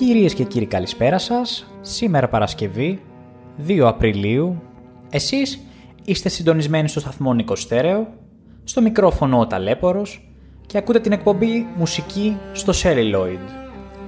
Κυρίες και κύριοι καλησπέρα σας. Σήμερα Παρασκευή, 2 Απριλίου. Εσείς είστε συντονισμένοι στο σταθμό Νίκο Στέρεο, στο μικρόφωνο ο Ταλέπορος και ακούτε την εκπομπή μουσική στο Celluloid,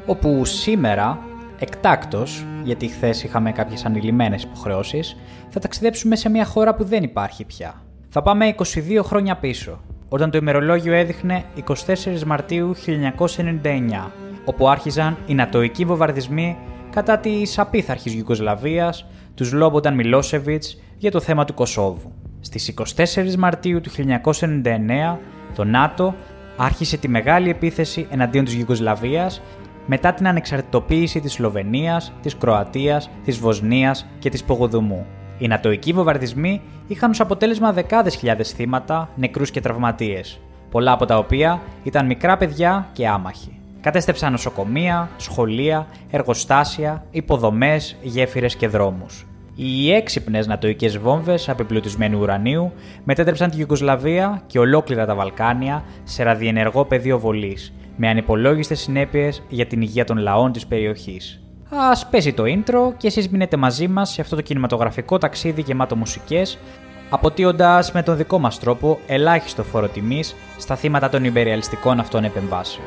όπου σήμερα, εκτάκτος, γιατί χθες είχαμε κάποιες ανηλυμένες υποχρεώσεις, θα ταξιδέψουμε σε μια χώρα που δεν υπάρχει πια. Θα πάμε 22 χρόνια πίσω, όταν το ημερολόγιο έδειχνε 24 Μαρτίου 1999, όπου άρχιζαν οι νατοικοί βομβαρδισμοί κατά της απίθαρχης Ιουγκοσλαβίας, τους Λόμποταν Μιλόσεβιτς για το θέμα του Κωσόβου. Στις 24 Μαρτίου του 1999, το ΝΑΤΟ άρχισε τη μεγάλη επίθεση εναντίον της Ιουγκοσλαβίας μετά την ανεξαρτητοποίηση της Σλοβενίας, της Κροατίας, της Βοσνίας και της Πογοδουμού. Οι νατοικοί βομβαρδισμοί είχαν ως αποτέλεσμα δεκάδες χιλιάδες θύματα, νεκρούς και τραυματίες, πολλά από τα οποία ήταν μικρά παιδιά και άμαχοι. Κατέστρεψαν νοσοκομεία, σχολεία, εργοστάσια, υποδομές, γέφυρες και δρόμους. Οι έξυπνες νατοικέ βόμβες απεμπλουτισμένου ουρανίου μετέτρεψαν τη Ιουγκοσλαβία και ολόκληρα τα Βαλκάνια σε ραδιενεργό πεδίο βολής, με ανυπολόγιστες συνέπειες για την υγεία των λαών της περιοχής. Α πέσει το intro και εσείς μείνετε μαζί μας σε αυτό το κινηματογραφικό ταξίδι γεμάτο μουσικές, αποτείοντας με τον δικό μας τρόπο ελάχιστο φόρο τιμής στα θύματα των υπεριαλιστικών αυτών επεμβάσεων.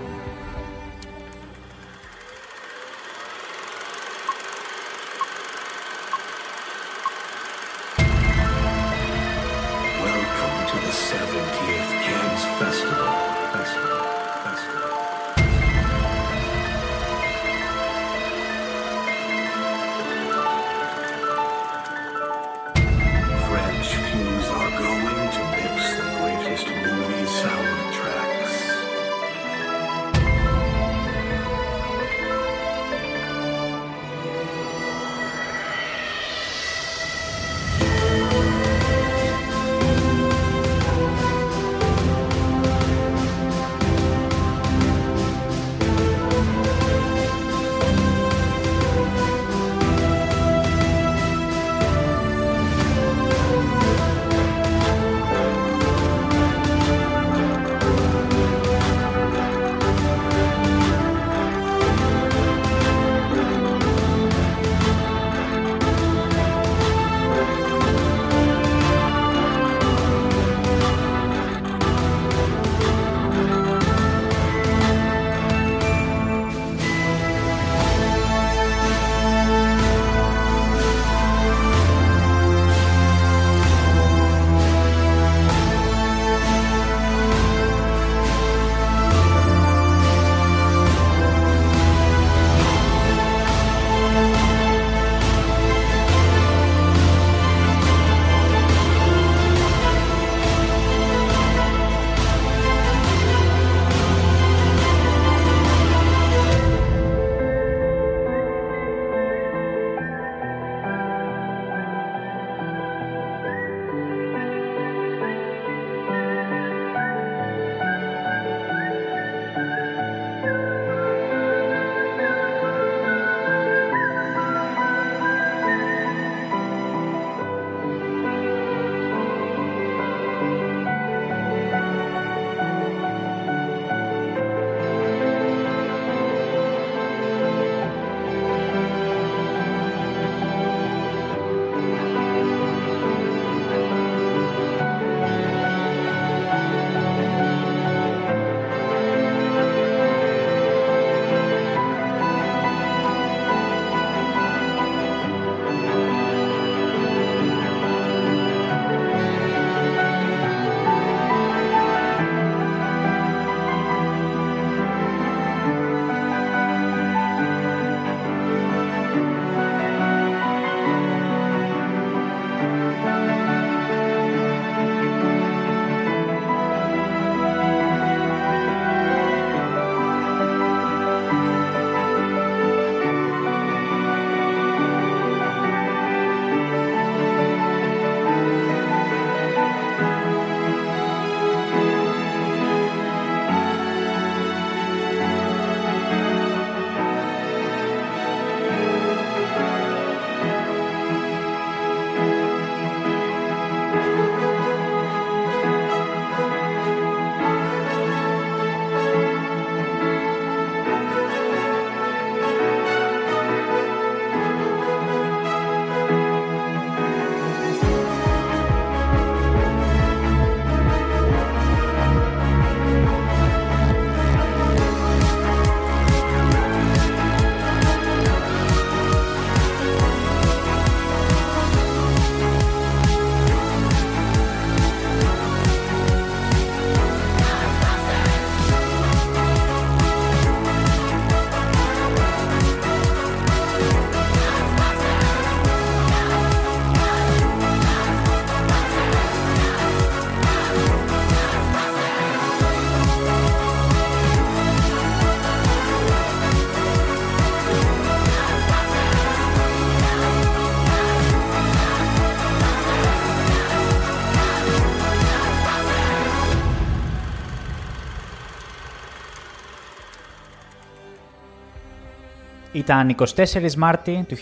Ήταν 24 Μάρτη του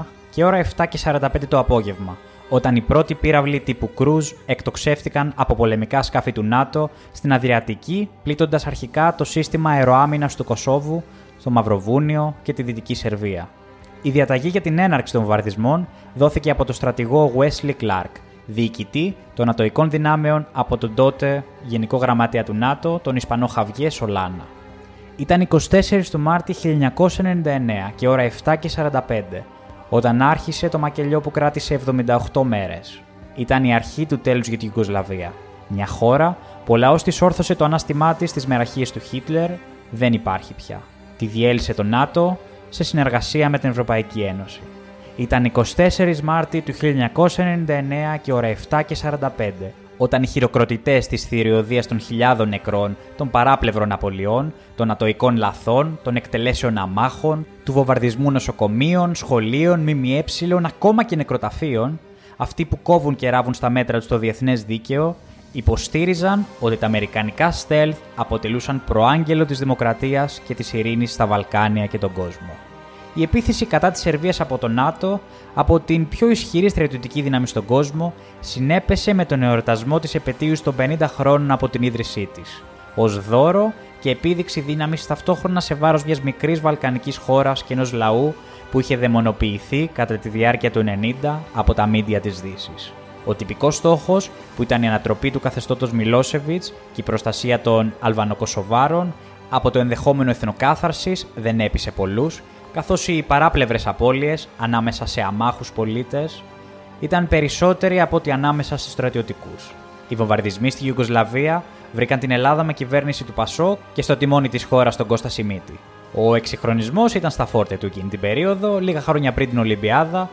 1999 και ώρα 7 και 45 το απόγευμα, όταν οι πρώτοι πύραυλοι τύπου Cruise εκτοξεύτηκαν από πολεμικά σκάφη του ΝΑΤΟ στην Αδριατική, πλήττοντας αρχικά το σύστημα αεροάμυνας του Κωσόβου, στο Μαυροβούνιο και τη Δυτική Σερβία. Η διαταγή για την έναρξη των βομβαρδισμών δόθηκε από τον στρατηγό Wesley Clark, διοικητή των Νατοικών δυνάμεων από τον τότε Γενικό Γραμματέα του ΝΑΤΟ, τον Ισπανό Χαβιέ Σολάνα. Ήταν 24 του Μάρτη 1999 και ώρα 7 και 45, όταν άρχισε το μακελιό που κράτησε 78 μέρες. Ήταν η αρχή του τέλους για την Ιουγκοσλαβία. Μια χώρα που ο λαός της όρθωσε το ανάστημά της στις μεραχίες του Χίτλερ δεν υπάρχει πια. Τη διέλυσε το ΝΑΤΟ σε συνεργασία με την Ευρωπαϊκή Ένωση. Ήταν 24 Μάρτη του 1999 και ώρα 7 και 45, όταν οι χειροκροτητές της θηριωδίας των χιλιάδων νεκρών, των παράπλευρων απολειών, των ατοικών λαθών, των εκτελέσεων αμάχων, του βομβαρδισμού νοσοκομείων, σχολείων, ΜΜΕ, ακόμα και νεκροταφείων, αυτοί που κόβουν και ράβουν στα μέτρα τους το διεθνές δίκαιο, υποστήριζαν ότι τα αμερικανικά stealth αποτελούσαν προάγγελο της δημοκρατίας και της ειρήνης στα Βαλκάνια και τον κόσμο. Η επίθεση κατά της Σερβίας από το ΝΑΤΟ, από την πιο ισχυρή στρατιωτική δύναμη στον κόσμο, συνέπεσε με τον εορτασμό της επαιτίους των 50 χρόνων από την ίδρυσή της, ως δώρο και επίδειξη δύναμης ταυτόχρονα σε βάρος μιας μικρής βαλκανικής χώρας και ενός λαού που είχε δαιμονοποιηθεί κατά τη διάρκεια του 90 από τα μίντια της Δύσης. Ο τυπικός στόχος, που ήταν η ανατροπή του καθεστώτος Μιλόσεβιτς και η προστασία των Αλβανοκοσοβάρων από το ενδεχόμενο εθνοκάθαρσης, δεν έπεισε πολλούς, καθώς οι παράπλευρες απώλειες ανάμεσα σε αμάχους πολίτες ήταν περισσότεροι από ό,τι ανάμεσα στου στρατιωτικούς. Οι βομβαρδισμοί στη Ιουγκοσλαβία βρήκαν την Ελλάδα με κυβέρνηση του Πασό και στο τιμόνι της χώρας τον Κώστα Σιμίτη. Ο εξυγχρονισμός ήταν στα φόρτε του εκείνη την περίοδο, λίγα χρόνια πριν την Ολυμπιάδα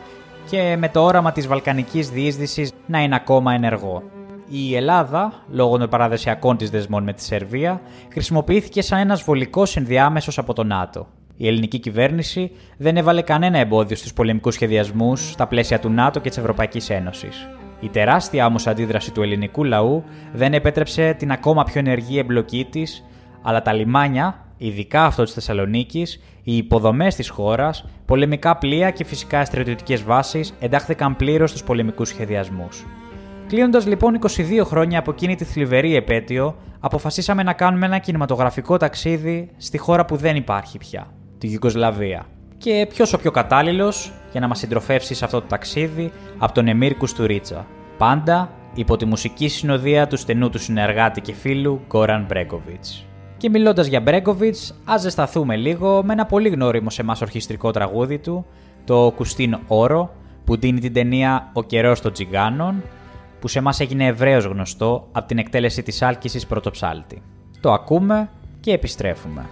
και με το όραμα της βαλκανικής διείσδυσης να είναι ακόμα ενεργό. Η Ελλάδα, λόγω των παραδοσιακών της δεσμών με τη Σερβία, χρησιμοποιήθηκε σαν ένας βολικός ενδιάμεσος από το ΝΑΤΟ. Η ελληνική κυβέρνηση δεν έβαλε κανένα εμπόδιο στους πολεμικούς σχεδιασμούς στα πλαίσια του ΝΑΤΟ και της Ευρωπαϊκής Ένωσης. Η τεράστια όμω αντίδραση του ελληνικού λαού δεν επέτρεψε την ακόμα πιο ενεργή εμπλοκή της, αλλά τα λιμάνια ειδικά αυτό της Θεσσαλονίκης, οι υποδομές της χώρας, πολεμικά πλοία και φυσικά στρατιωτικές βάσεις εντάχθηκαν πλήρως στους πολεμικούς σχεδιασμούς. Κλείνοντας λοιπόν 22 χρόνια από εκείνη τη θλιβερή επέτειο, αποφασίσαμε να κάνουμε ένα κινηματογραφικό ταξίδι στη χώρα που δεν υπάρχει πια, τη Γιουγκοσλαβία. Και ποιος ο πιο κατάλληλος για να μας συντροφεύσει σε αυτό το ταξίδι από τον Εμμύρ Κουστουρίτσα. Πάντα υπό τη μουσική συνοδεία του στενού του συνεργάτη και φίλου Γκόραν Μπρέκοβιτς. Και μιλώντας για Μπρέγκοβιτς, ας ζεσταθούμε λίγο με ένα πολύ γνώριμο σε εμάς ορχιστρικό τραγούδι του, το Κουστίν Όρο, που δίνει την ταινία Ο καιρός των Τζιγκάνων, που σε εμάς έγινε ευρέω γνωστό από την εκτέλεση της άλκησης πρωτοψάλτη. Το ακούμε και επιστρέφουμε.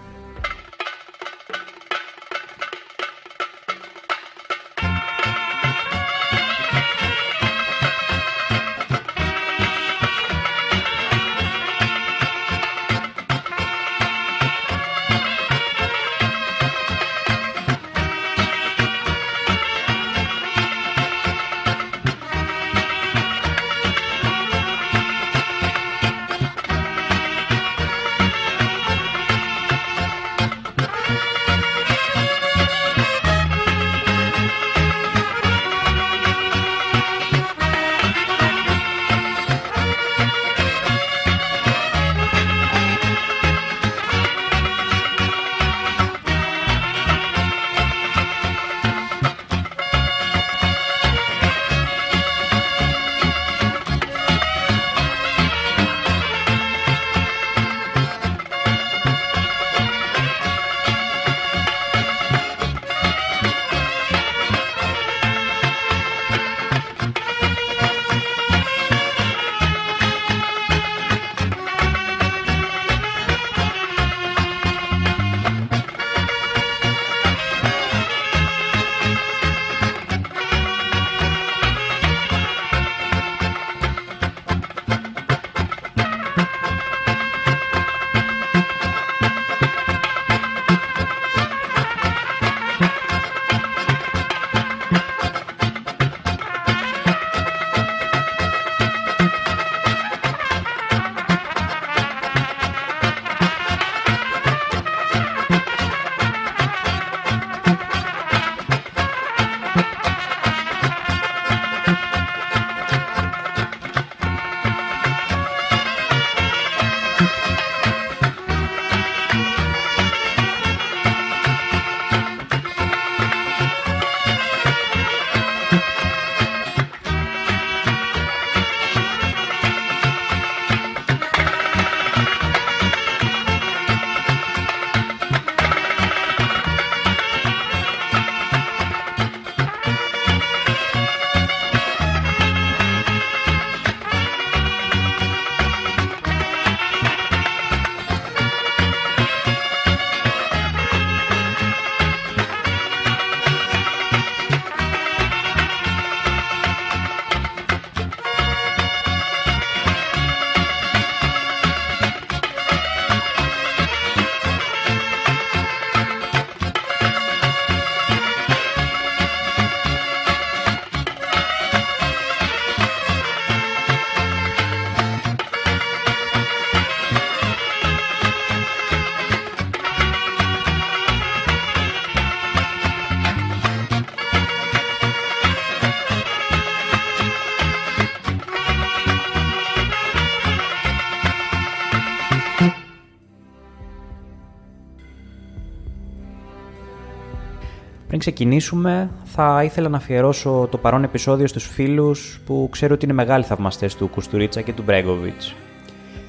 Ξεκινήσουμε, θα ήθελα να αφιερώσω το παρόν επεισόδιο στους φίλους που ξέρω ότι είναι μεγάλοι θαυμαστές του Κουστουρίτσα και του Μπρέγκοβιτς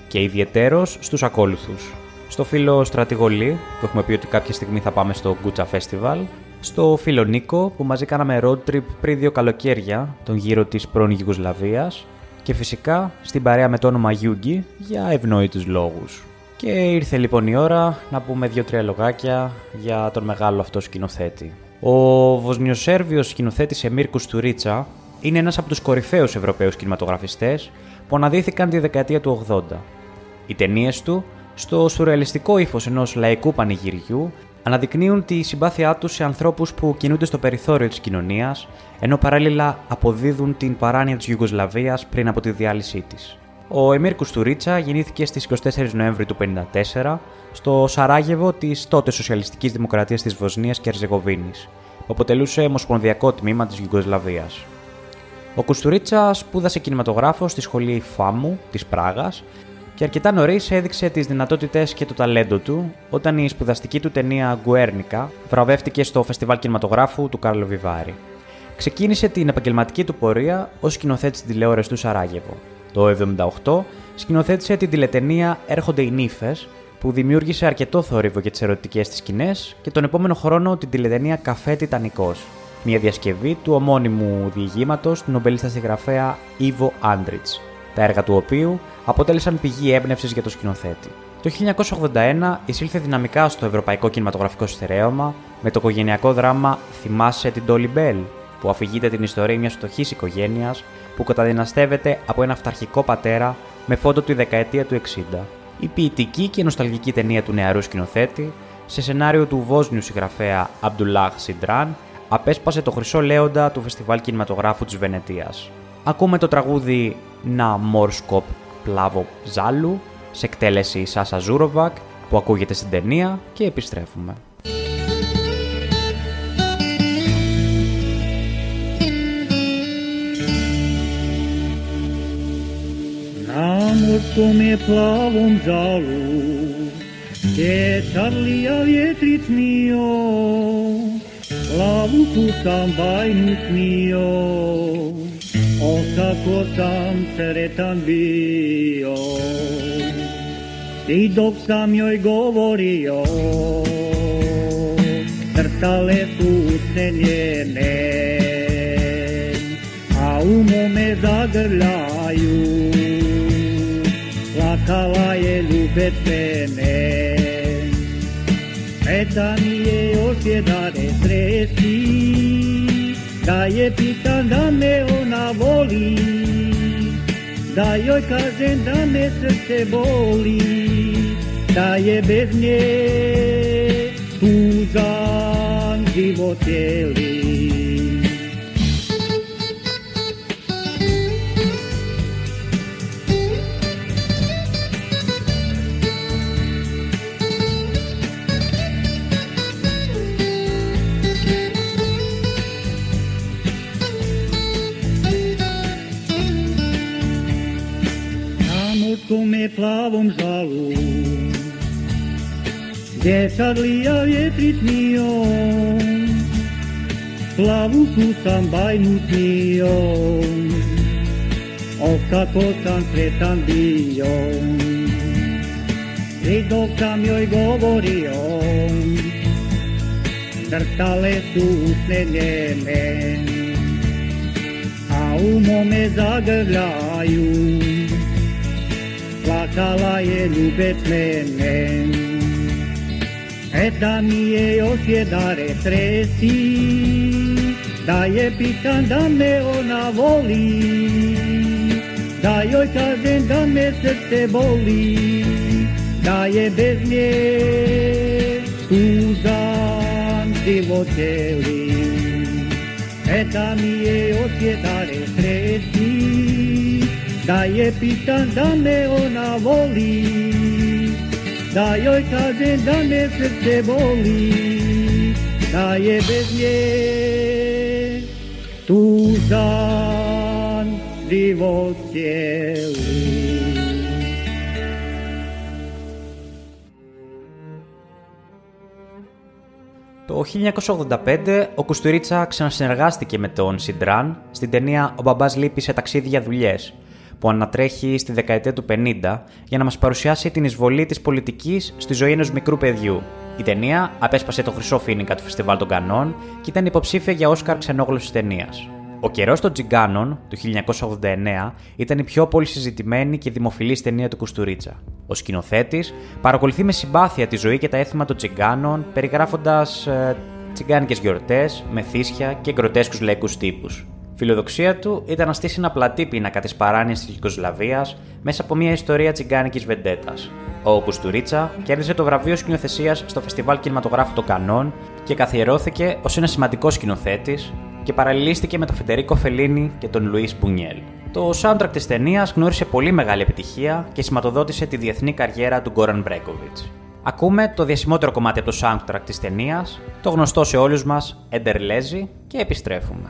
και ιδιαιτέρως στους ακόλουθους. Στο φίλο Στρατηγολή, που έχουμε πει ότι κάποια στιγμή θα πάμε στο Γκούτσα Festival, στο φίλο Νίκο, που μαζί κάναμε road trip πριν δύο καλοκαίρια, τον γύρο της πρώην Γιουγκοσλαβίας, και φυσικά στην παρέα με το όνομα Γιούγκη για ευνόητους λόγους. Και ήρθε λοιπόν η ώρα να πούμε δύο-τρία λογάκια για τον μεγάλο αυτό σκηνοθέτη. Ο Βοσνιοσέρβιος σκηνοθέτης Εμίρ Κουστουρίτσα είναι ένας από τους κορυφαίους Ευρωπαίους κινηματογραφιστές που αναδύθηκαν τη δεκαετία του 80. Οι ταινίες του, στο σουρεαλιστικό ύφος ενός λαϊκού πανηγυριού, αναδεικνύουν τη συμπάθειά τους σε ανθρώπους που κινούνται στο περιθώριο της κοινωνίας, ενώ παράλληλα αποδίδουν την παράνοια της Ιουγκοσλαβίας πριν από τη διάλυσή της. Ο Εμίρ Κουστουρίτσα γεννήθηκε στις 24 Νοέμβρη του 1954 στο Σαράγεβο της τότε Σοσιαλιστικής Δημοκρατίας της Βοσνίας και Ερζεγοβίνης, που αποτελούσε ομοσπονδιακό τμήμα της Ιουγκοσλαβίας. Ο Κουστουρίτσα σπούδασε κινηματογράφο στη σχολή ΦΑΜΟΥ της Πράγας και αρκετά νωρίς έδειξε τις δυνατότητες και το ταλέντο του όταν η σπουδαστική του ταινία Γκουέρνικα βραβεύτηκε στο φεστιβάλ κινηματογράφου του Κάρλο Βιβάρη. Ξεκίνησε την επαγγελματική του πορεία ως σκηνοθέτη τηλεόραση του Σαράγεβο. Το 1978 σκηνοθέτησε την τηλετενία Έρχονται οι νύφες, που δημιούργησε αρκετό θόρυβο για τις ερωτικές της σκηνές και τον επόμενο χρόνο την τηλετενία Καφέ Τιτανικός, μια διασκευή του ομώνυμου διηγήματος του νομπελίστα συγγραφέα Ιβο Άντριτ, τα έργα του οποίου αποτέλεσαν πηγή έμπνευσης για το σκηνοθέτη. Το 1981 εισήλθε δυναμικά στο ευρωπαϊκό κινηματογραφικό στερέωμα με το οικογενειακό δράμα Θυμάσαι την Τόλι Μπέλ, που αφηγείται την ιστορία μιας φτωχής οικογένειας που καταδυναστεύεται από ένα αυταρχικό πατέρα με φόντο τη δεκαετία του 60. Η ποιητική και νοσταλγική ταινία του νεαρού σκηνοθέτη, σε σενάριο του Βόσνιου συγγραφέα Αμπτουλάχ Σιντράν, απέσπασε το χρυσό λέοντα του Φεστιβάλ Κινηματογράφου της Βενετίας. Ακούμε το τραγούδι «Na morskom plavom žalu» σε εκτέλεση Σάσα Ζούροβακ που ακούγεται στην ταινία και επιστρέφουμε. Morskom plavom žalu, gdje Čarlija vjetric mio, Plavu tu sam bajnu snio, o kako sam sretan bio. I dok sam joj govorio, crtale su usne njene, a u mome zagrljaju, mene. Eta mi je još jedane tresi Da je pitan da me ona voli. Da joj kažem da me srce boli Da je bez nje tužan život cijeli morskom plavom žalu. Gdje Čarlija vjetric mio Plavu su sam bajnu snio. O kako sam sretan bio. I dok sam joj govorio Crtale su usne njene A u mome zagrljaju plakala je ljubet mene. E da mi je još jedare tresi, da je pitan da me ona voli, da joj kažem da me srce boli, da je bez nje tužan život cijeli. E da mi je još jedare tresi, da je pitan da me ona voli Da joj kažem da me srce boli. Da je bez nje tužan život cijeli Το 1985 ο Κουστουρίτσα ξανασυνεργάστηκε με τον Σιντράν. Στην ταινία «Ο μπαμπάς λείπει σε ταξίδι για δουλειές», που ανατρέχει στη δεκαετία του 50 για να μας παρουσιάσει την εισβολή της πολιτικής στη ζωή ενός μικρού παιδιού. Η ταινία απέσπασε το χρυσό φίνικα του Φεστιβάλ των Κανών και ήταν υποψήφια για Όσκαρ ξενόγλωσης ταινίας. Ο καιρός των Τζιγκάνων του 1989 ήταν η πιο πολύ συζητημένη και δημοφιλής ταινία του Κουστουρίτσα. Ο σκηνοθέτης παρακολουθεί με συμπάθεια τη ζωή και τα έθιμα των Τζιγκάνων, περιγράφοντας ε, τσιγκάνικες γιορτές, μεθύσια και γκροτέσκους λαϊκούς τύπους. Φιλοδοξία του ήταν να στήσει ένα πλατή πίνακα της παράνοιας της Ιουγκοσλαβίας μέσα από μια ιστορία τσιγκάνικης βεντέτας. Ο Κουστουρίτσα κέρδισε το βραβείο σκηνοθεσίας στο Φεστιβάλ Κινηματογράφου των Κανών και καθιερώθηκε ως ένας σημαντικός σκηνοθέτης και παραλληλίστηκε με τον Φεντερίκο Φελίνη και τον Λουίς Μπουνιέλ. Το soundtrack της ταινίας γνώρισε πολύ μεγάλη επιτυχία και σηματοδότησε τη διεθνή καριέρα του Γκόραν Μπρέγκοβιτς. Ακούμε το διασημότερο κομμάτι από το soundtrack της ταινίας, το γνωστό σε όλους μας Εντερλέζι και επιστρέφουμε.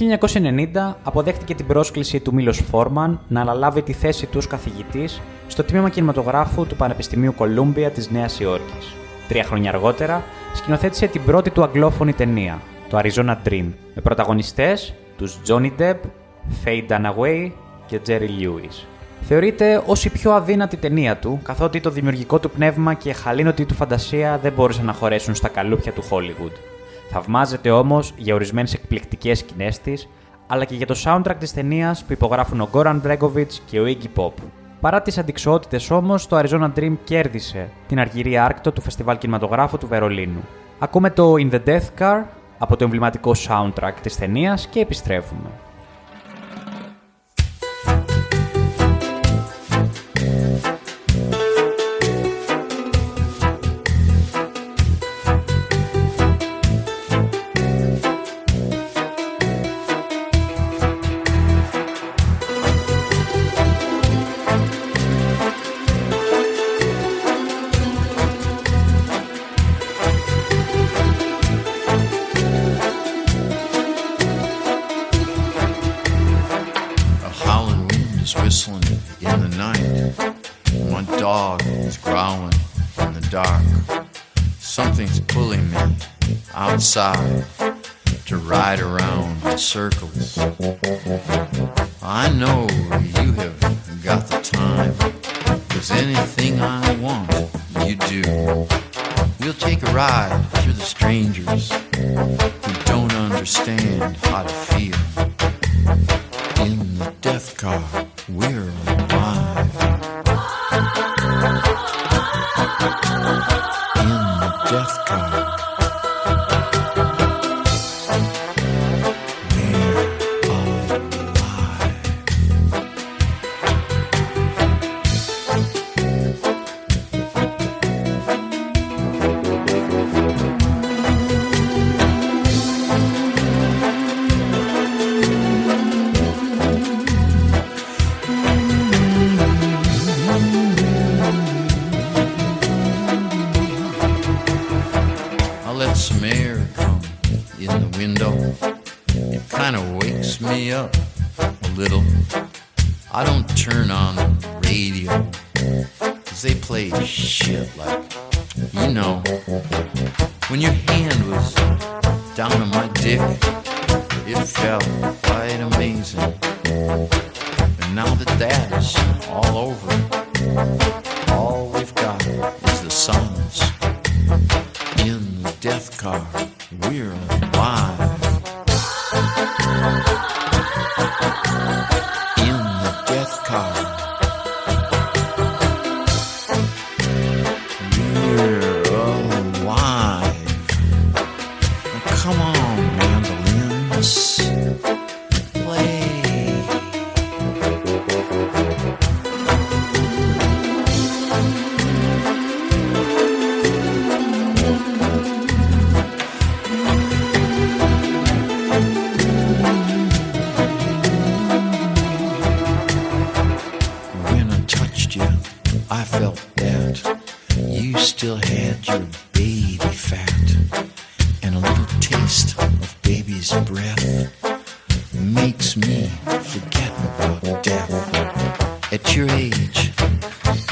1990 αποδέχτηκε την πρόσκληση του Μίλος Φόρμαν να αναλάβει τη θέση του ως καθηγητής στο τμήμα κινηματογράφου του Πανεπιστημίου Κολούμπια της Νέας Υόρκης. Τρία χρόνια αργότερα σκηνοθέτησε την πρώτη του αγγλόφωνη ταινία, το Arizona Dream, με πρωταγωνιστές τους Johnny Depp, Faye Dunaway και Jerry Lewis. Θεωρείται ως η πιο αδύνατη ταινία του, καθότι το δημιουργικό του πνεύμα και χαλήνωτη του φαντασία δεν μπόρεσαν να χωρέσουν στα καλούπια του Hollywood. Θαυμάζεται όμως για ορισμένες εκπληκτικές σκηνές της, αλλά και για το soundtrack της ταινίας που υπογράφουν ο Goran Bregovic και ο Iggy Pop. Παρά τις αντικσότητες όμως, το Arizona Dream κέρδισε την αργυρή άρκτο του Φεστιβάλ Κινηματογράφου του Βερολίνου. Ακούμε το In the Death Car από το εμβληματικό soundtrack της ταινίας και επιστρέφουμε. To ride around in circles. I know you have got the time. Cause anything I want, you do. We'll take a ride through the strangers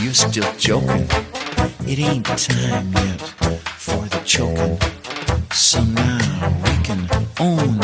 You're still joking. It ain't time yet for the choking. So now we can own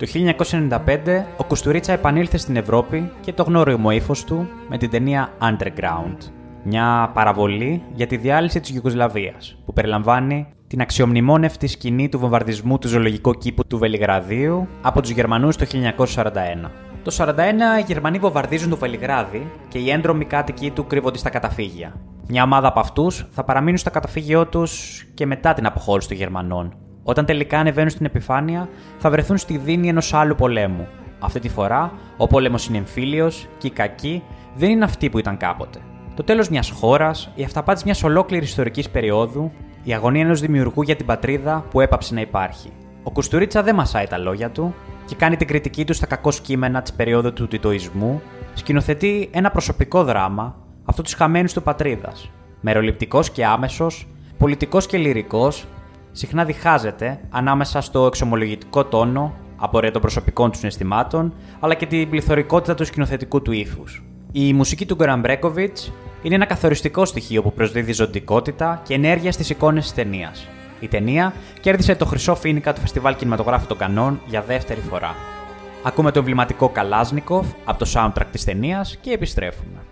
Το 1995 ο Κουστουρίτσα επανήλθε στην Ευρώπη και το γνώριμο ύφος του με την ταινία Underground. Μια παραβολή για τη διάλυση της Ιουγκοσλαβίας που περιλαμβάνει την αξιομνημόνευτη σκηνή του βομβαρδισμού του ζωολογικού κήπου του Βελιγραδίου από τους Γερμανούς το 1941. Το 1941 οι Γερμανοί βομβαρδίζουν το Βελιγράδι και οι έντρομοι κάτοικοι του κρύβονται στα καταφύγια. Μια ομάδα από αυτούς θα παραμείνουν στα καταφύγιό τους και μετά την αποχώρηση των Γερμανών. Όταν τελικά ανεβαίνουν στην επιφάνεια, θα βρεθούν στη δίνη ενός άλλου πολέμου. Αυτή τη φορά, ο πόλεμος είναι εμφύλιος και οι κακοί δεν είναι αυτοί που ήταν κάποτε. Το τέλος μιας χώρας, η αυταπάτη μιας ολόκληρης ιστορικής περίοδου, η αγωνία ενός δημιουργού για την πατρίδα που έπαψε να υπάρχει. Ο Κουστουρίτσα δεν μασάει τα λόγια του και κάνει την κριτική του στα κακό κείμενα της περίοδου του τιτοισμού, σκηνοθετεί ένα προσωπικό δράμα, αυτό τη χαμένους του πατρίδας. Μεροληπτικός και άμεσος, πολιτικός και λυρικός, συχνά διχάζεται ανάμεσα στο εξομολογητικό τόνο, απορρέει των προσωπικών του συναισθημάτων, αλλά και την πληθωρικότητα του σκηνοθετικού του ύφους. Η μουσική του Γκοραν Μπρέκοβιτ είναι ένα καθοριστικό στοιχείο που προσδίδει ζωτικότητα και ενέργεια στις εικόνες της ταινίας. Η ταινία κέρδισε το χρυσό φίνικα του Φεστιβάλ Κινηματογράφου των Κανών για δεύτερη φορά. Ακούμε το εμβληματικό Καλάζνικοφ από το soundtrack της ταινίας και επιστρέφουμε.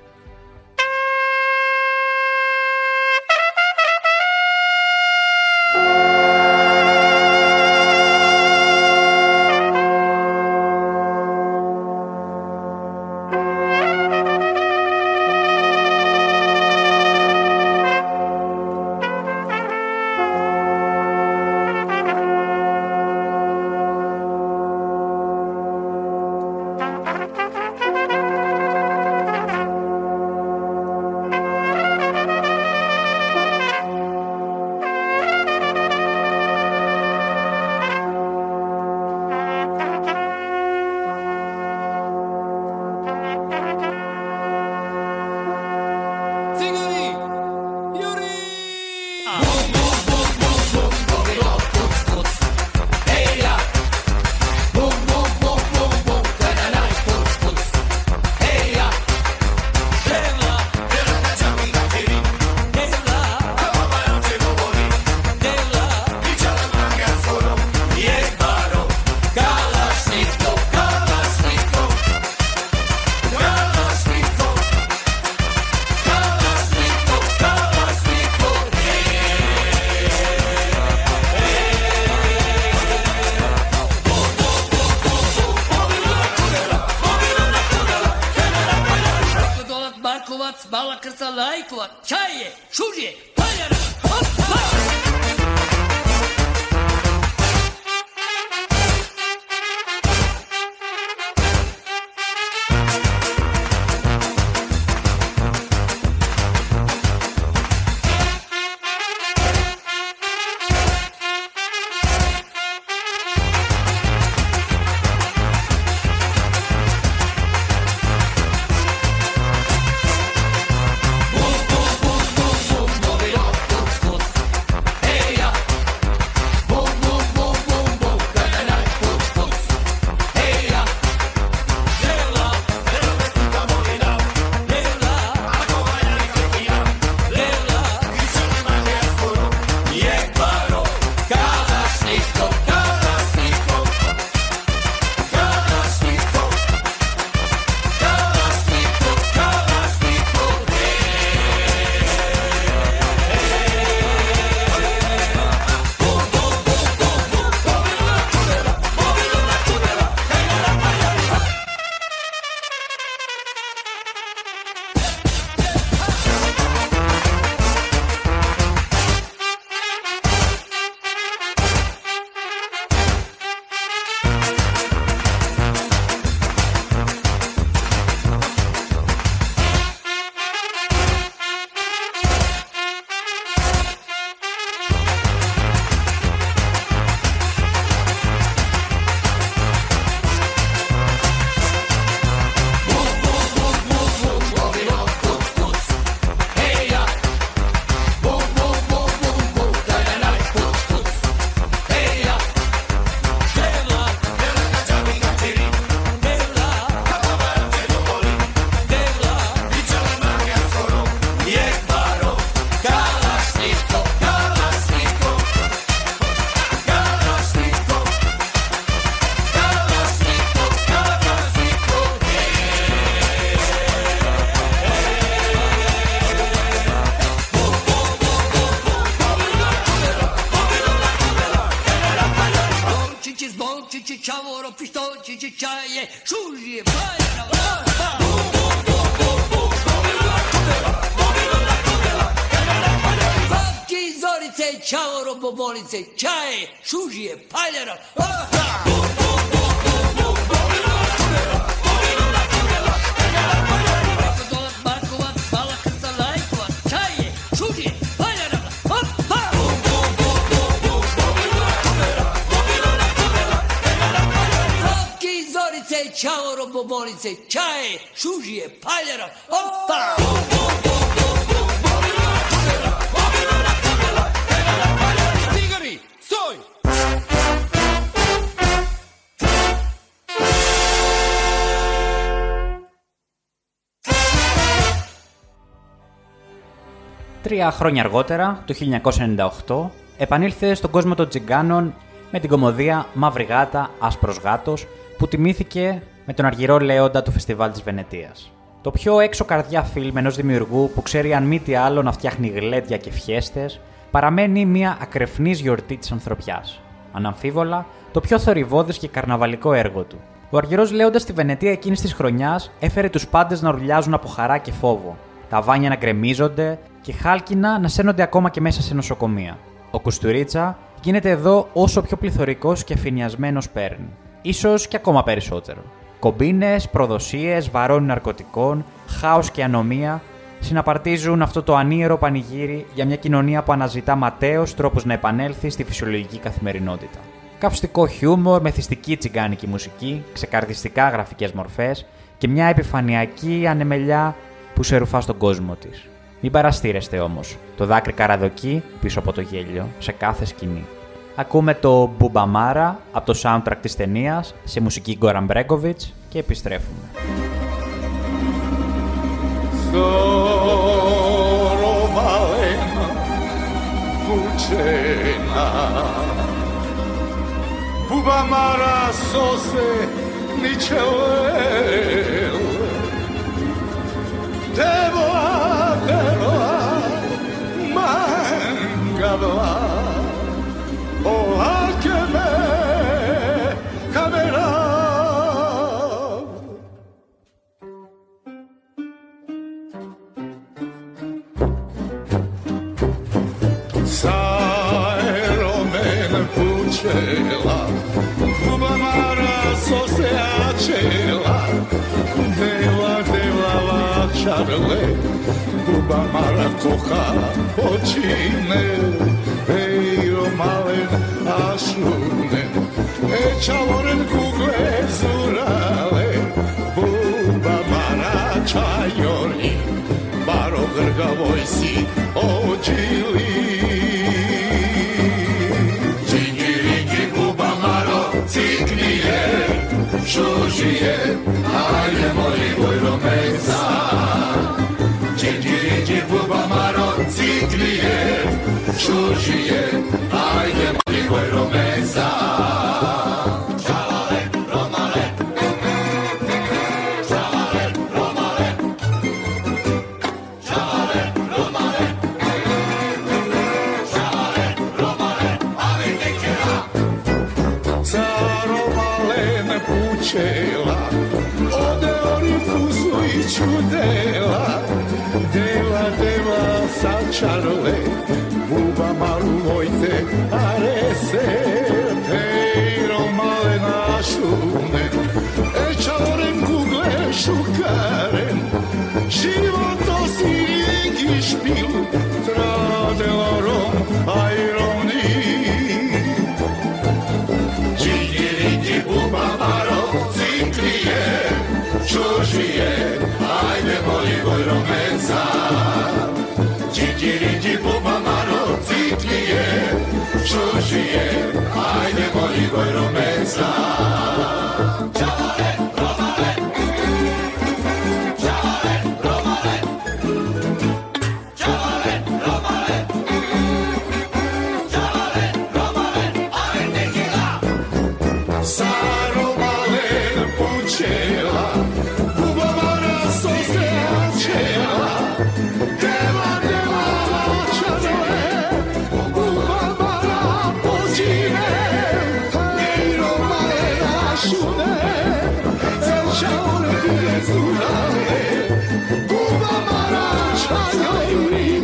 čavoro bobolice, čaje, šužije, paljara. Opa! čavoro bobolice, čaje, šužije, paljara, opa! Bum, bum, bum. Τρία χρόνια αργότερα, το 1998, επανήλθε στον κόσμο των τσιγκάνων με την κομμωδία Μαύρη Γάτα, Άσπρος Γάτος, που τιμήθηκε με τον αργυρό λέοντα του Φεστιβάλ της Βενετίας. Το πιο έξω καρδιά φιλμ ενός δημιουργού που ξέρει αν μη τι άλλο να φτιάχνει γλέντια και φιέστες, παραμένει μια ακρεφνής γιορτή της ανθρωπιάς. Αναμφίβολα, το πιο θορυβώδες και καρναβαλικό έργο του. Ο αργυρός Λέοντας στη Βενετία εκείνης της χρονιάς έφερε τους πάντες να ουρλιάζουν από χαρά και φόβο, τα βάνια να γκρεμίζονται και χάλκινα να σένονται ακόμα και μέσα σε νοσοκομεία. Ο Κουστουρίτσα γίνεται εδώ όσο πιο πληθωρικός και αφηνιασμένο παίρνει. Ίσως και ακόμα περισσότερο. Κομπίνες, προδοσίες, βαρώνει ναρκωτικών, χάος και ανομία συναπαρτίζουν αυτό το ανίερο πανηγύρι για μια κοινωνία που αναζητά ματέως τρόπους να επανέλθει στη φυσιολογική καθημερινότητα. Καυστικό χιούμορ, μεθυστική τσιγκάνικη μουσική, ξεκαρδιστικά γραφικές μορφές και μια επιφανειακή ανεμελιά που σε ρουφά στον κόσμο της. Μην παραστήρεστε όμως. Το δάκρυ καραδοκεί πίσω από το γέλιο σε κάθε σκηνή. Ακούμε το Μπουμπαμάρα από το soundtrack της ταινίας σε μουσική Γκόραν Μπρέγκοβιτς και επιστρέφουμε. Soro malena pučena Buba mara sose ničel Devil. Vačarle Buba mara koha počine Eiro malen ašunen E čavoren kugle zurale Buba mara čajori Baro grgavoj si ođili. Ciklije Šužije, ajde moli čučije, ajde mali moj romesa. Čalale, romale, čalale, romale, čalale, romale, čalale, romale, ali ti ćela. Za romale me pučela, ode oni i čudela, dela, dela sa buba malu vojte, are se teiro male našune, e čarem kugle šukarem, životo si igi špil, tradelorom ajroni. Čigi rigi buba maro cinkrije, čužije, ajde boli boj romeca. Komšije, ajde boli goj rumenca knowing me.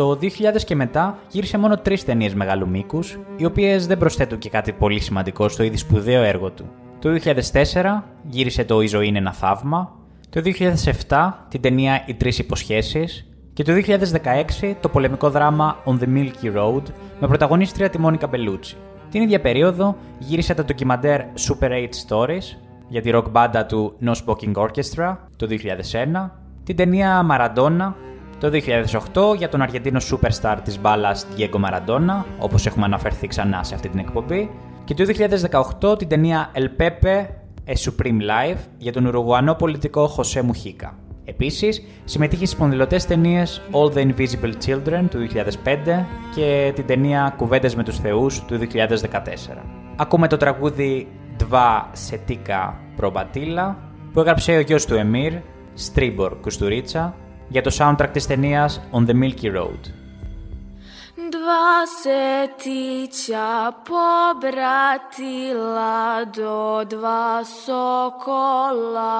Το 2000 και μετά γύρισε μόνο τρεις ταινίες μεγάλου μήκου, οι οποίες δεν προσθέτουν και κάτι πολύ σημαντικό στο ήδη σπουδαίο έργο του. Το 2004 γύρισε το Η ζωή είναι ένα θαύμα, το 2007 την ταινία Οι Τρεις Υποσχέσεις και το 2016 το πολεμικό δράμα On the Milky Road με πρωταγωνίστρια τη Μόνικα Μπελούτσι. Την ίδια περίοδο γύρισε τα ντοκιμαντέρ Super 8 Stories για τη rock μπάντα του No Smoking Orchestra το 2001, την ταινία Maradona το 2008 για τον Αργεντίνο superstar της μπάλας Diego Maradona, όπως έχουμε αναφερθεί ξανά σε αυτή την εκπομπή, και το 2018 την ταινία El Pepe A Supreme Life για τον Ουρουγουανό πολιτικό Χωσέ Μουχίκα. Επίσης, συμμετείχε στις πονδυλωτές ταινίες All the Invisible Children του 2005 και την ταινία Κουβέντες με τους Θεούς του 2014. Ακούμε το τραγούδι Dva Setika Probatila που έγραψε ο γιος του Εμίρ, Στρίμπορ Κουστουρίτσα, για το soundtrack της ταινίας On the Milky Road. Dva se tića pobratila do dva sokola.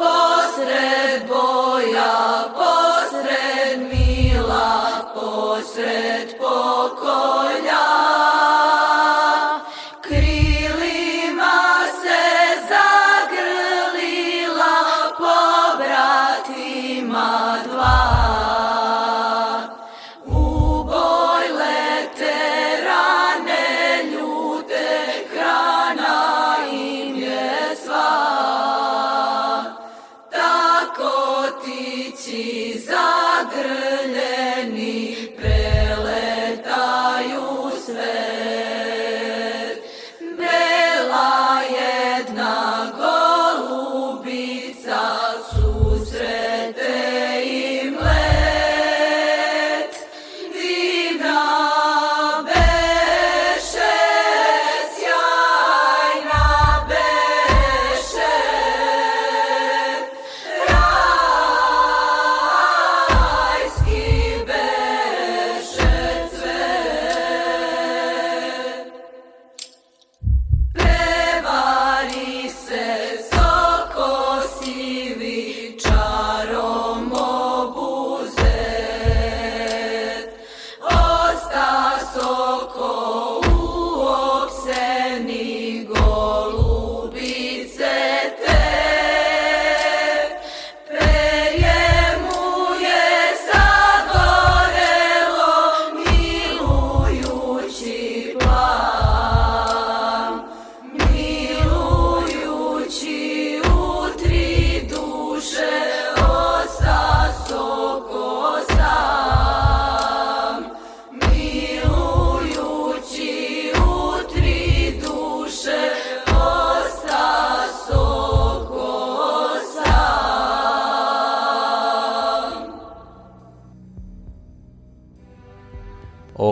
Posred boja, posred mila, posred pokolja. za.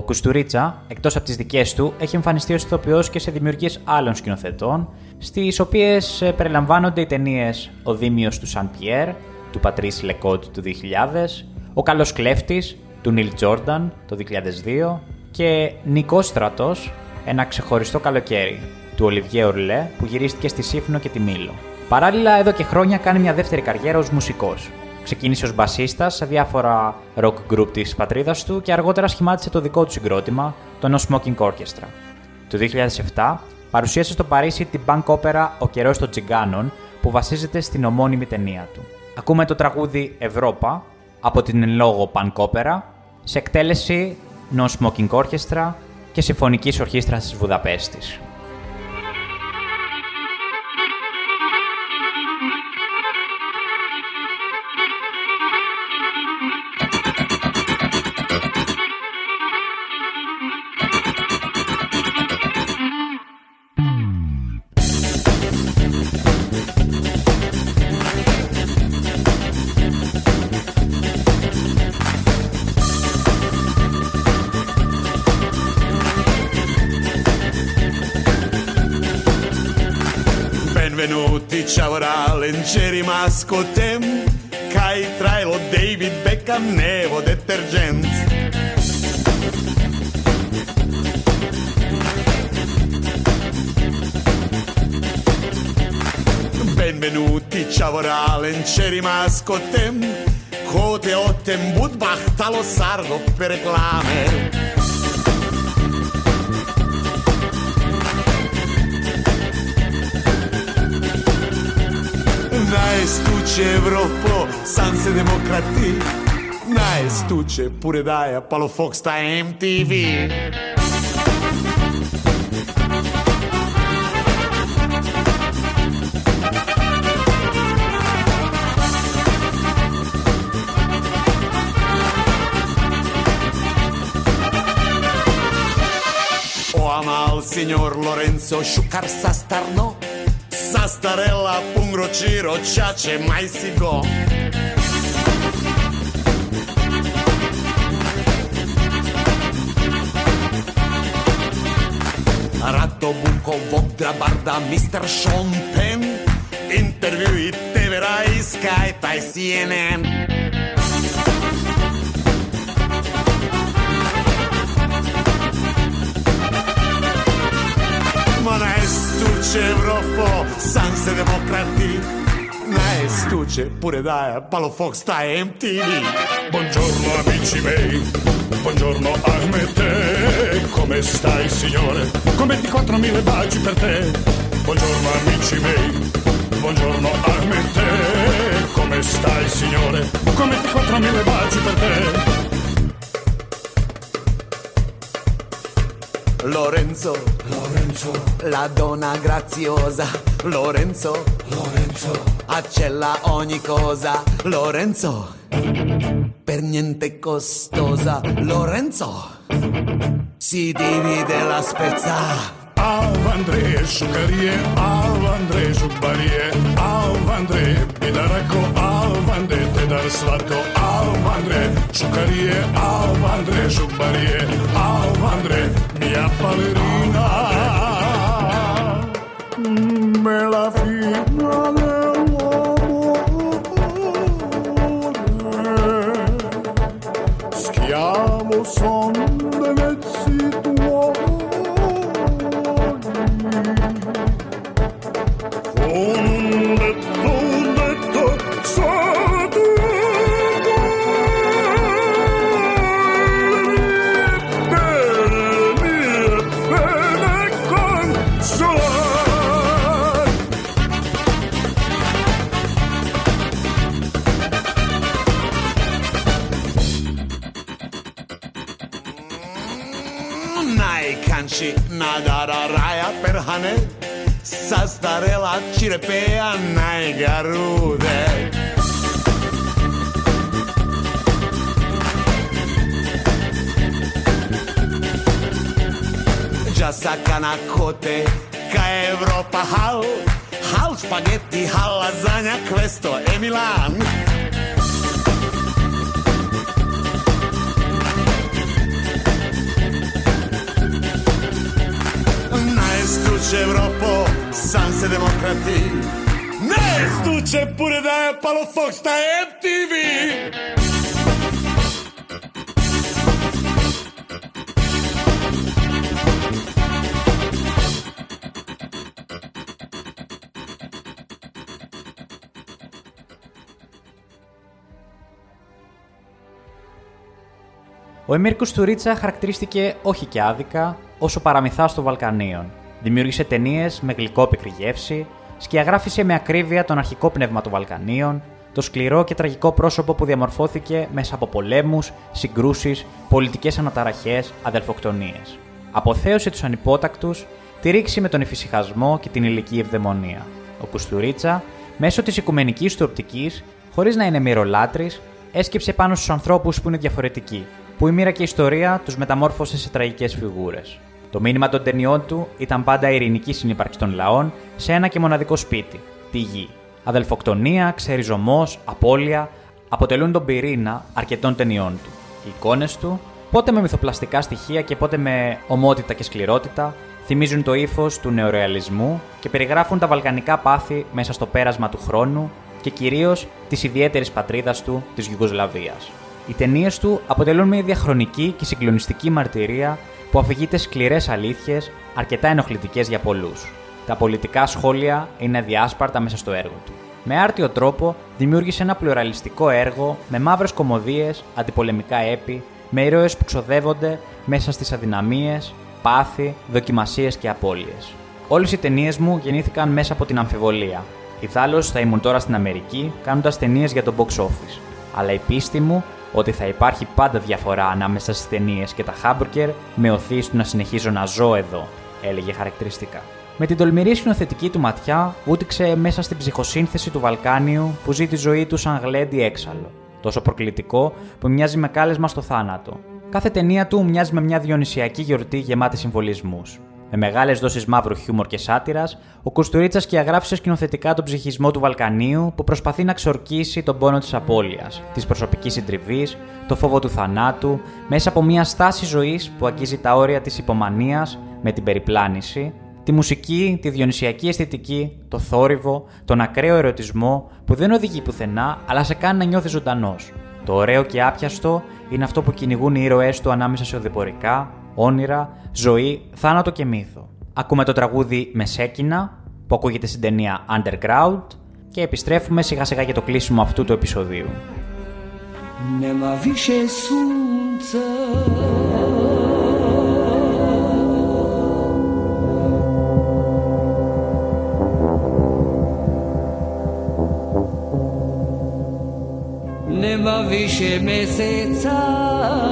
Κουστουρίτσα, εκτός από τις δικές του, έχει εμφανιστεί ως ηθοποιός και σε δημιουργίες άλλων σκηνοθετών, στις οποίες ε, περιλαμβάνονται οι ταινίες «Ο Δήμιος του Σαν Πιέρ» του Πατρίς Λεκότ του 2000, «Ο Καλός Κλέφτης» του Νίλ Τζόρνταν το 2002 και «Νικός Στρατός, ένα ξεχωριστό καλοκαίρι» του Ολιβιέ Ορλέ που γυρίστηκε στη Σύφνο και τη Μήλο. Παράλληλα, εδώ και χρόνια κάνει μια δεύτερη καριέρα ως μουσικός. Ξεκίνησε ως μπασίστας σε διάφορα rock group της πατρίδας του και αργότερα σχημάτισε το δικό του συγκρότημα, το No Smoking Orchestra. Το 2007 παρουσίασε στο Παρίσι την punk όπερα «Ο καιρός των τσιγκάνων» που βασίζεται στην ομώνυμη ταινία του. Ακούμε το τραγούδι «Ευρώπα» από την εν λόγω punk όπερα σε εκτέλεση No Smoking Orchestra και Συμφωνικής Ορχήστρας της Βουδαπέστης. Alen c'è rimasto tem, cai tra lo David Beckham nevo detergent. Benvenuti, ciao Alen, c'è rimasto tem, cote o tembut bachtalo sardo per reclame. Najstuče Evropo, sam se demokrati Najstuče pure daja Palo Fox ta MTV O amal signor Lorenzo Šukar sastarno Zastarela pungročiro čače majsiko Rato Vukovog drabarda Mr. Sean Penn Intervjui TV-a i Skype-a i CNN najstuče Evropo, sam se demokrati Najstuče pure daja Palo Fox ta MTV Buongiorno amici miei, buongiorno Ahmete, come stai signore? Come di 4.000 baci per te. Buongiorno amici miei, buongiorno Ahmete, come stai signore? Come di 4.000 baci per te. Lorenzo, Lorenzo, la donna graziosa. Lorenzo, Lorenzo, accella ogni cosa. Lorenzo, per niente costosa. Lorenzo, si divide la spezza. Avandre, Šukarije, Avandre, Žubarije, Avandre, Bidarako, Avandre, dar svatko Al vandre, šukarije Al vandre, šubarije Al vandre, mia palerina. Me la fina de Schiamo sonno daje Palo Fox na MTV Ο Εμμύρ Κουστουρίτσα χαρακτηρίστηκε όχι και άδικα, όσο παραμυθά των Βαλκανίων. Δημιούργησε ταινίες με γλυκόπικρη γεύση, σκιαγράφησε με ακρίβεια τον αρχικό πνεύμα των Βαλκανίων, το σκληρό και τραγικό πρόσωπο που διαμορφώθηκε μέσα από πολέμους, συγκρούσεις, πολιτικές αναταραχές, αδελφοκτονίες. Αποθέωσε τους ανυπότακτους, τη ρήξη με τον εφησυχασμό και την ηλική ευδαιμονία. Ο Κουστουρίτσα, μέσω της οικουμενικής του οπτικής, χωρίς να είναι μυρολάτρης, έσκυψε πάνω στους ανθρώπους που είναι διαφορετικοί, που η μοίρα και η ιστορία τους μεταμόρφωσε σε τραγικές φιγούρες. Το μήνυμα των ταινιών του ήταν πάντα η ειρηνική συνύπαρξη των λαών σε ένα και μοναδικό σπίτι, τη γη. Αδελφοκτονία, ξεριζωμός, απώλεια αποτελούν τον πυρήνα αρκετών ταινιών του. Οι εικόνες του, πότε με μυθοπλαστικά στοιχεία και πότε με ομότητα και σκληρότητα, θυμίζουν το ύφος του νεορεαλισμού και περιγράφουν τα βαλκανικά πάθη μέσα στο πέρασμα του χρόνου και κυρίως της ιδιαίτερης πατρίδας του, της Γιουγκοσλαβίας. Οι ταινίες του αποτελούν μια διαχρονική και συγκλονιστική μαρτυρία που αφηγείται σκληρές αλήθειες, αρκετά ενοχλητικές για πολλούς. Τα πολιτικά σχόλια είναι διάσπαρτα μέσα στο έργο του. Με άρτιο τρόπο δημιούργησε ένα πλουραλιστικό έργο με μαύρες κομμωδίες, αντιπολεμικά έπι, με ήρωες που ξοδεύονται μέσα στις αδυναμίες, πάθη, δοκιμασίες και απώλειες. Όλες οι ταινίες μου γεννήθηκαν μέσα από την αμφιβολία. Ιδάλω θα ήμουν τώρα στην Αμερική κάνοντας ταινίες για το box office. Αλλά η πίστη μου ότι θα υπάρχει πάντα διαφορά ανάμεσα στις ταινίες και τα χάμπουργκερ με οθείς στο να συνεχίζω να ζω εδώ, έλεγε χαρακτηριστικά. Με την τολμηρή σκηνοθετική του ματιά, βούτυξε μέσα στην ψυχοσύνθεση του Βαλκάνιου που ζει τη ζωή του σαν γλέντι έξαλλο. Τόσο προκλητικό που μοιάζει με κάλεσμα στο θάνατο. Κάθε ταινία του μοιάζει με μια διονυσιακή γιορτή γεμάτη συμβολισμούς. Με μεγάλες δόσεις μαύρου χιούμορ και σάτυρας, ο Κουστουρίτσας σκιαγράφησε σκηνοθετικά τον ψυχισμό του Βαλκανίου που προσπαθεί να ξορκίσει τον πόνο της απώλειας, της προσωπικής συντριβής, το φόβο του θανάτου, μέσα από μια στάση ζωής που αγγίζει τα όρια της υπομανίας με την περιπλάνηση, τη μουσική, τη διονυσιακή αισθητική, το θόρυβο, τον ακραίο ερωτισμό που δεν οδηγεί πουθενά αλλά σε κάνει να νιώθει ζωντανός. Το ωραίο και άπιαστο είναι αυτό που κυνηγούν οι ήρωές του ανάμεσα σε οδηπορικά, όνειρα, ζωή, θάνατο και μύθο. Ακούμε το τραγούδι Μεσέκινα που ακούγεται στην ταινία Underground και επιστρέφουμε σιγά σιγά για το κλείσιμο αυτού του επεισοδίου. Nema više sunca Nema više meseca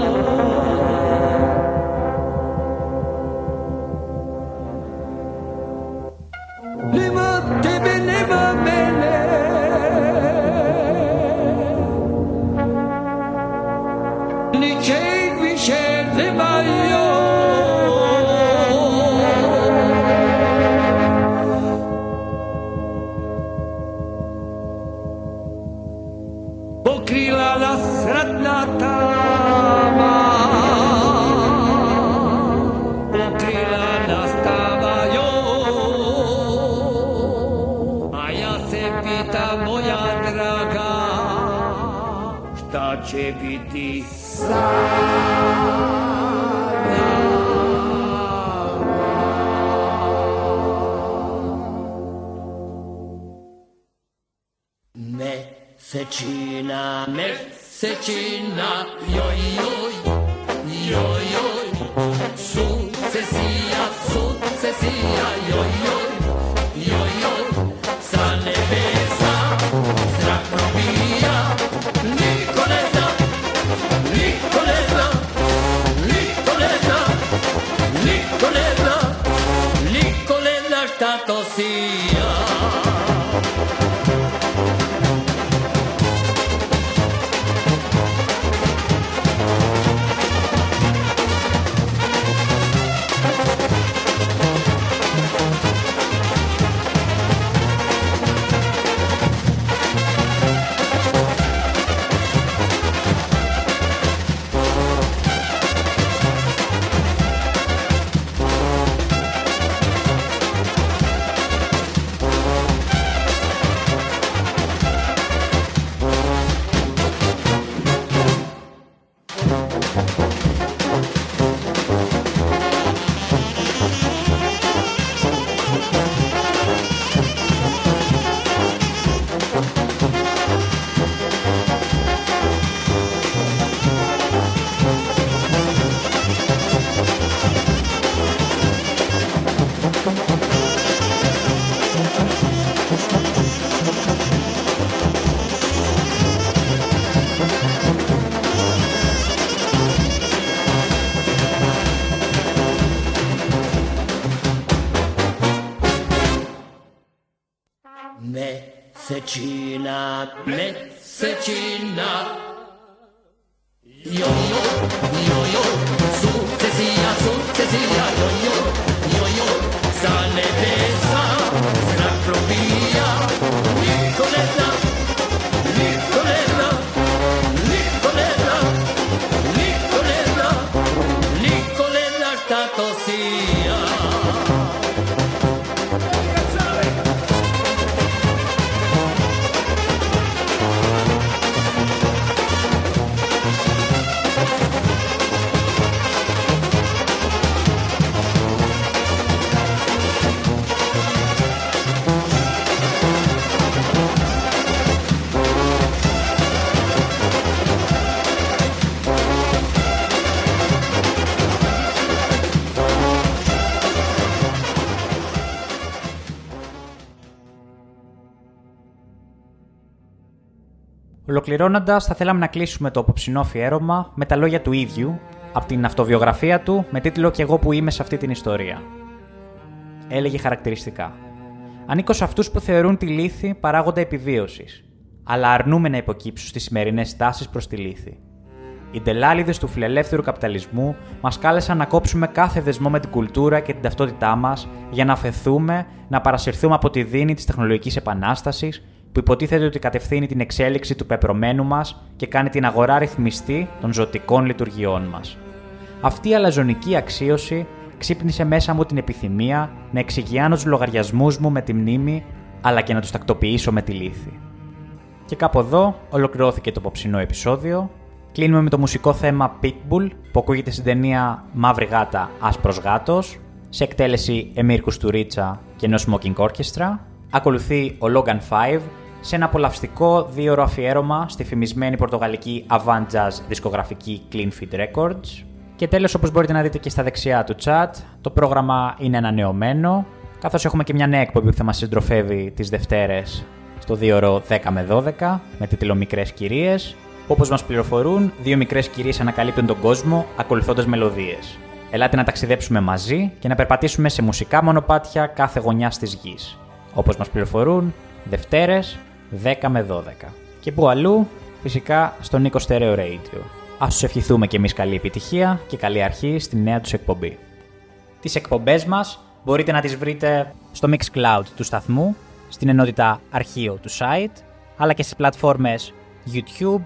Mesečina, mesečina, joj, joj, joj, joj, sukcesija, sukcesija, joj, joj, joj, joj, sa nebesa zrak probija, niko ne zna, niko ne zna, niko ne zna, niko ne sija. Ολοκληρώνοντας, θα θέλαμε να κλείσουμε το απόψινό αφιέρωμα με τα λόγια του ίδιου από την αυτοβιογραφία του με τίτλο «Κι εγώ που είμαι σε αυτή την ιστορία». Έλεγε χαρακτηριστικά. Ανήκω σε αυτούς που θεωρούν τη λύθη παράγοντα επιβίωσης, αλλά αρνούμε να υποκύψουν στις σημερινές τάσεις προς τη λύθη. Οι ντελάλιδες του φιλελεύθερου καπιταλισμού μας κάλεσαν να κόψουμε κάθε δεσμό με την κουλτούρα και την ταυτότητά μας για να αφαιθούμε να παρασυρθούμε από τη δίνη της τεχνολογικής επανάστασης που υποτίθεται ότι κατευθύνει την εξέλιξη του πεπρωμένου μας και κάνει την αγορά ρυθμιστή των ζωτικών λειτουργιών μας. Αυτή η αλαζονική αξίωση ξύπνησε μέσα μου την επιθυμία να εξηγιάνω τους λογαριασμούς μου με τη μνήμη, αλλά και να τους τακτοποιήσω με τη λύθη. Και κάπου εδώ ολοκληρώθηκε το απόψινό επεισόδιο. Κλείνουμε με το μουσικό θέμα Pitbull που ακούγεται στην ταινία Μαύρη Γάτα Άσπρος Γάτος σε εκτέλεση Εμίρ Κουστουρίτσα και No Smoking Orchestra. Ακολουθεί ο Logan 5 σε ένα απολαυστικό δύο αφιέρωμα στη φημισμένη πορτογαλική avant jazz δισκογραφική Clean Feed Records. Και τέλος, όπως μπορείτε να δείτε και στα δεξιά του chat, το πρόγραμμα είναι ανανεωμένο, καθώς έχουμε και μια νέα εκπομπή που θα μας συντροφεύει τις Δευτέρες στο 2 ώρο 10 με 12, με τίτλο Μικρές Κυρίες. Όπως μας πληροφορούν, δύο μικρές κυρίες ανακαλύπτουν τον κόσμο ακολουθώντας μελωδίες. Ελάτε να ταξιδέψουμε μαζί και να περπατήσουμε σε μουσικά μονοπάτια κάθε γωνιά της γης. Όπως μας πληροφορούν, Δευτέρες 10 με 12. Και που αλλού, φυσικά στο Νίκο Stereo Radio. Ας τους ευχηθούμε και εμείς καλή επιτυχία και καλή αρχή στη νέα τους εκπομπή. Τις εκπομπές μας μπορείτε να τις βρείτε στο Mixcloud του σταθμού, στην ενότητα αρχείο του site, αλλά και στις πλατφόρμες YouTube,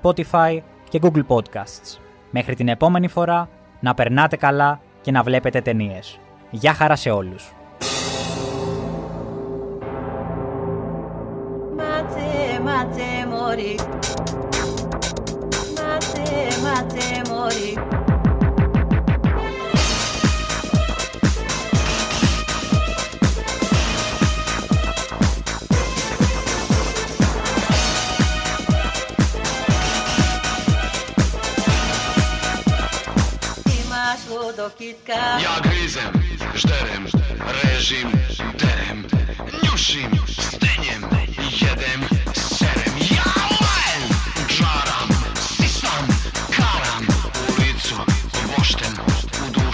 Spotify και Google Podcasts. Μέχρι την επόμενη φορά, να περνάτε καλά και να βλέπετε ταινίες. Γεια χαρά σε όλους! Mate, mori. Mate, mate, mori. Imaš vodokitka. Ja grizem, žderem, režim, derem, njušim, stenjem, jedem,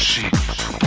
sheep.